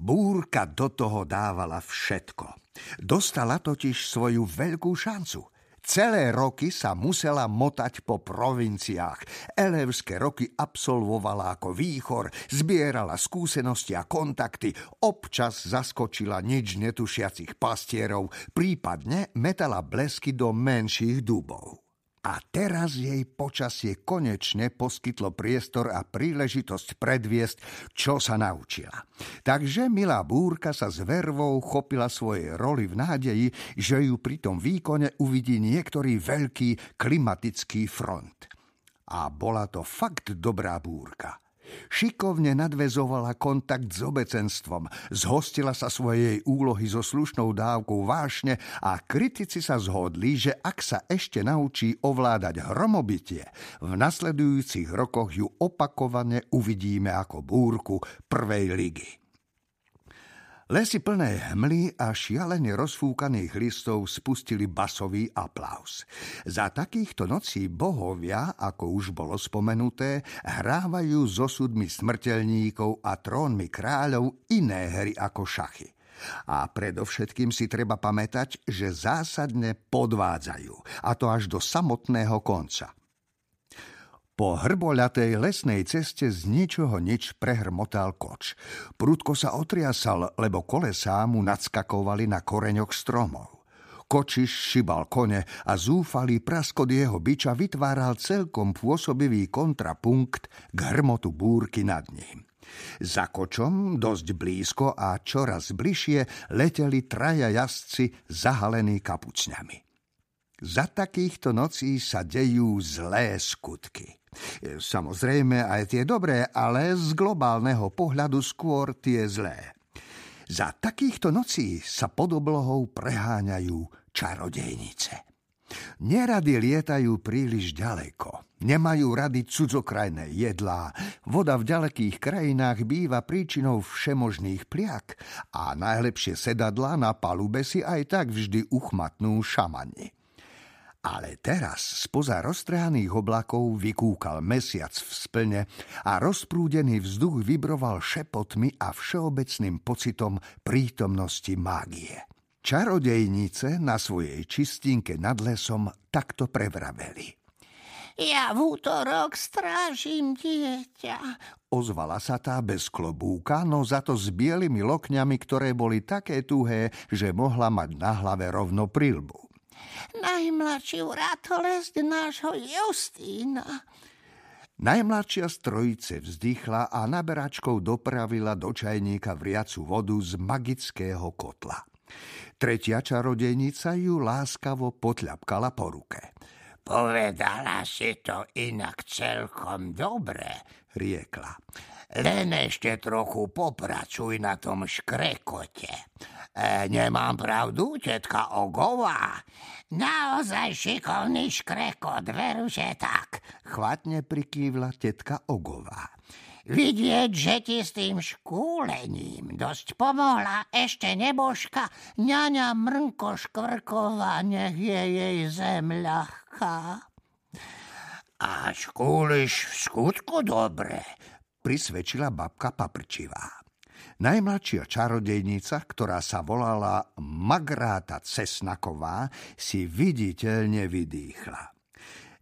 Búrka do toho dávala všetko. Dostala totiž svoju veľkú šancu. Celé roky sa musela motať po provinciách. Elevské roky absolvovala ako výchor, zbierala skúsenosti a kontakty, občas zaskočila nič netušiacich pastierov, prípadne metala blesky do menších dubov. A teraz jej počasie konečne poskytlo priestor a príležitosť predviesť, čo sa naučila. Takže milá búrka sa s vervou chopila svojej roli v nádeji, že ju pri tom výkone uvidí niektorý veľký klimatický front. A bola to fakt dobrá búrka – Šikovne nadvezovala kontakt s obecenstvom, zhostila sa svojej úlohy so slušnou dávkou vášne a kritici sa zhodli, že ak sa ešte naučí ovládať hromobytie, v nasledujúcich rokoch ju opakovane uvidíme ako búrku prvej ligy. Lesy plné hmly a šialene rozfúkaných listov spustili basový aplaus. Za takýchto nocí bohovia, ako už bolo spomenuté, hrávajú s osudmi smrteľníkov a trónmi kráľov iné hry ako šachy. A predovšetkým si treba pamätať, že zásadne podvádzajú, a to až do samotného konca. Po hrboľatej lesnej ceste z ničoho nič prehrmotal koč. Prudko sa otriasal, lebo kolesá mu nadskakovali na koreňoch stromov. Kočiš šibal kone a zúfalý praskot jeho biča vytváral celkom pôsobivý kontrapunkt k hrmotu búrky nad ním. Za kočom, dosť blízko a čoraz bližšie leteli traja jazdci zahalení kapucňami. Za takýchto nocí sa dejú zlé skutky. Samozrejme aj tie dobré, ale z globálneho pohľadu skôr tie zlé. Za takýchto nocí sa pod oblohou preháňajú čarodejnice. Nerady lietajú príliš ďaleko. Nemajú rady cudzokrajné jedlá. Voda v ďalekých krajinách býva príčinou všemožných pliak a najlepšie sedadlá na palube si aj tak vždy uchmatnú šamani. Ale teraz spoza roztrehaných oblakov vykúkal mesiac v splne a rozprúdený vzduch vibroval šepotmi a všeobecným pocitom prítomnosti mágie. Čarodejnice na svojej čistinke nad lesom takto prevraveli. Ja v útorok strážim dieťa. Ozvala sa tá bez klobúka, no za to s bielými lokňami, ktoré boli také tuhé, že mohla mať na hlave rovno prilbu najmladšiu ratolesť nášho Justína. Najmladšia z trojice vzdychla a naberačkou dopravila do čajníka vriacu vodu z magického kotla. Tretia čarodejnica ju láskavo potľapkala po ruke. Povedala si to inak celkom dobre, riekla. Len ešte trochu popracuj na tom škrekote. E, nemám pravdu, tetka Ogová? Naozaj šikovný škrekot, veru, že tak. Chvatne prikývla tetka Ogová. Vidieť, že ti s tým škúlením dosť pomohla ešte nebožka ňaňa Mrnko Škvrková, nech je jej zem ľahká. A škúliš v skutku dobre, prisvedčila babka Paprčivá. Najmladšia čarodejnica, ktorá sa volala Magráta Cesnaková, si viditeľne vydýchla.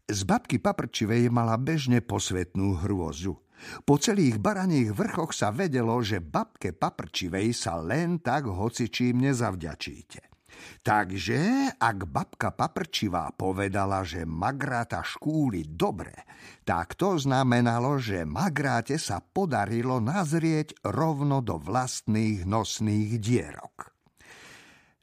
Z babky Paprčivej mala bežne posvetnú hrôzu. Po celých baraných vrchoch sa vedelo, že babke Paprčivej sa len tak hocičím nezavďačíte. Takže, ak babka Paprčivá povedala, že Magráta škúli dobre, tak to znamenalo, že Magráte sa podarilo nazrieť rovno do vlastných nosných dierok.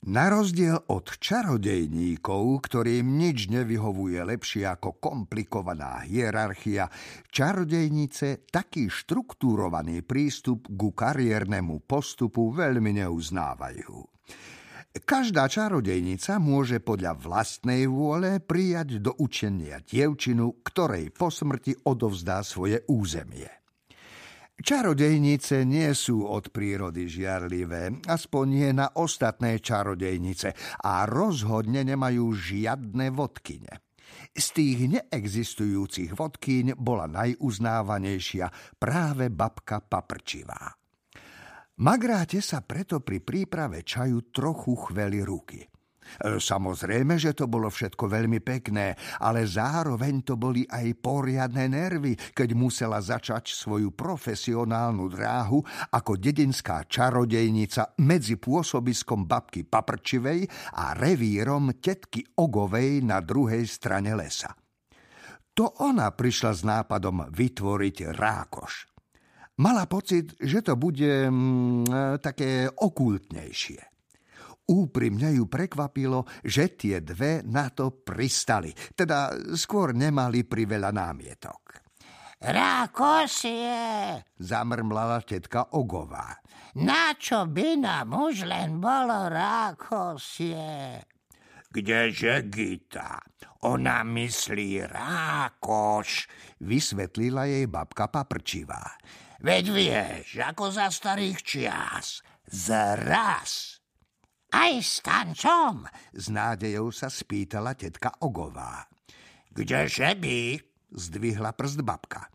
Na rozdiel od čarodejníkov, ktorým nič nevyhovuje lepšie ako komplikovaná hierarchia, čarodejnice taký štruktúrovaný prístup ku kariérnemu postupu veľmi neuznávajú. Každá čarodejnica môže podľa vlastnej vôle prijať do učenia dievčinu, ktorej po smrti odovzdá svoje územie. Čarodejnice nie sú od prírody žiarlivé, aspoň nie na ostatné čarodejnice a rozhodne nemajú žiadne vodkyne. Z tých neexistujúcich vodkyň bola najuznávanejšia práve babka Paprčivá. Magráte sa preto pri príprave čaju trochu chveli ruky. E, samozrejme, že to bolo všetko veľmi pekné, ale zároveň to boli aj poriadne nervy, keď musela začať svoju profesionálnu dráhu ako dedinská čarodejnica medzi pôsobiskom babky Paprčivej a revírom tetky Ogovej na druhej strane lesa. To ona prišla s nápadom vytvoriť rákoš. Mala pocit, že to bude mm, také okultnejšie. Úprimne ju prekvapilo, že tie dve na to pristali, teda skôr nemali priveľa námietok. Rákosie, zamrmlala tetka Ogová. Na čo by nám už len bolo rákosie? Kdeže Gita? Ona myslí rákoš, vysvetlila jej babka Paprčivá. Veď vieš, ako za starých čias. Zraz. Aj s tancom? S nádejou sa spýtala tetka Ogová. Kdeže by? Zdvihla prst babka.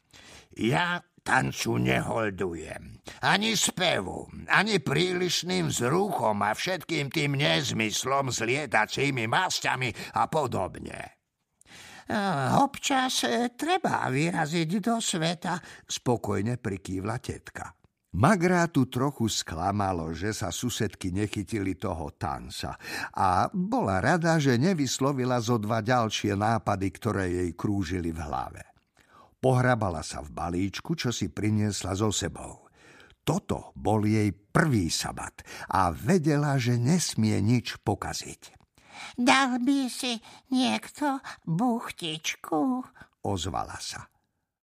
Ja tancu neholdujem. Ani spevu, ani prílišným zruchom a všetkým tým nezmyslom s lietacími masťami a podobne. Občas e, treba vyraziť do sveta, spokojne prikývla tetka. Magrátu trochu sklamalo, že sa susedky nechytili toho tanca a bola rada, že nevyslovila zo dva ďalšie nápady, ktoré jej krúžili v hlave. Pohrabala sa v balíčku, čo si priniesla so sebou. Toto bol jej prvý sabat a vedela, že nesmie nič pokaziť. Dal by si niekto buchtičku? Ozvala sa.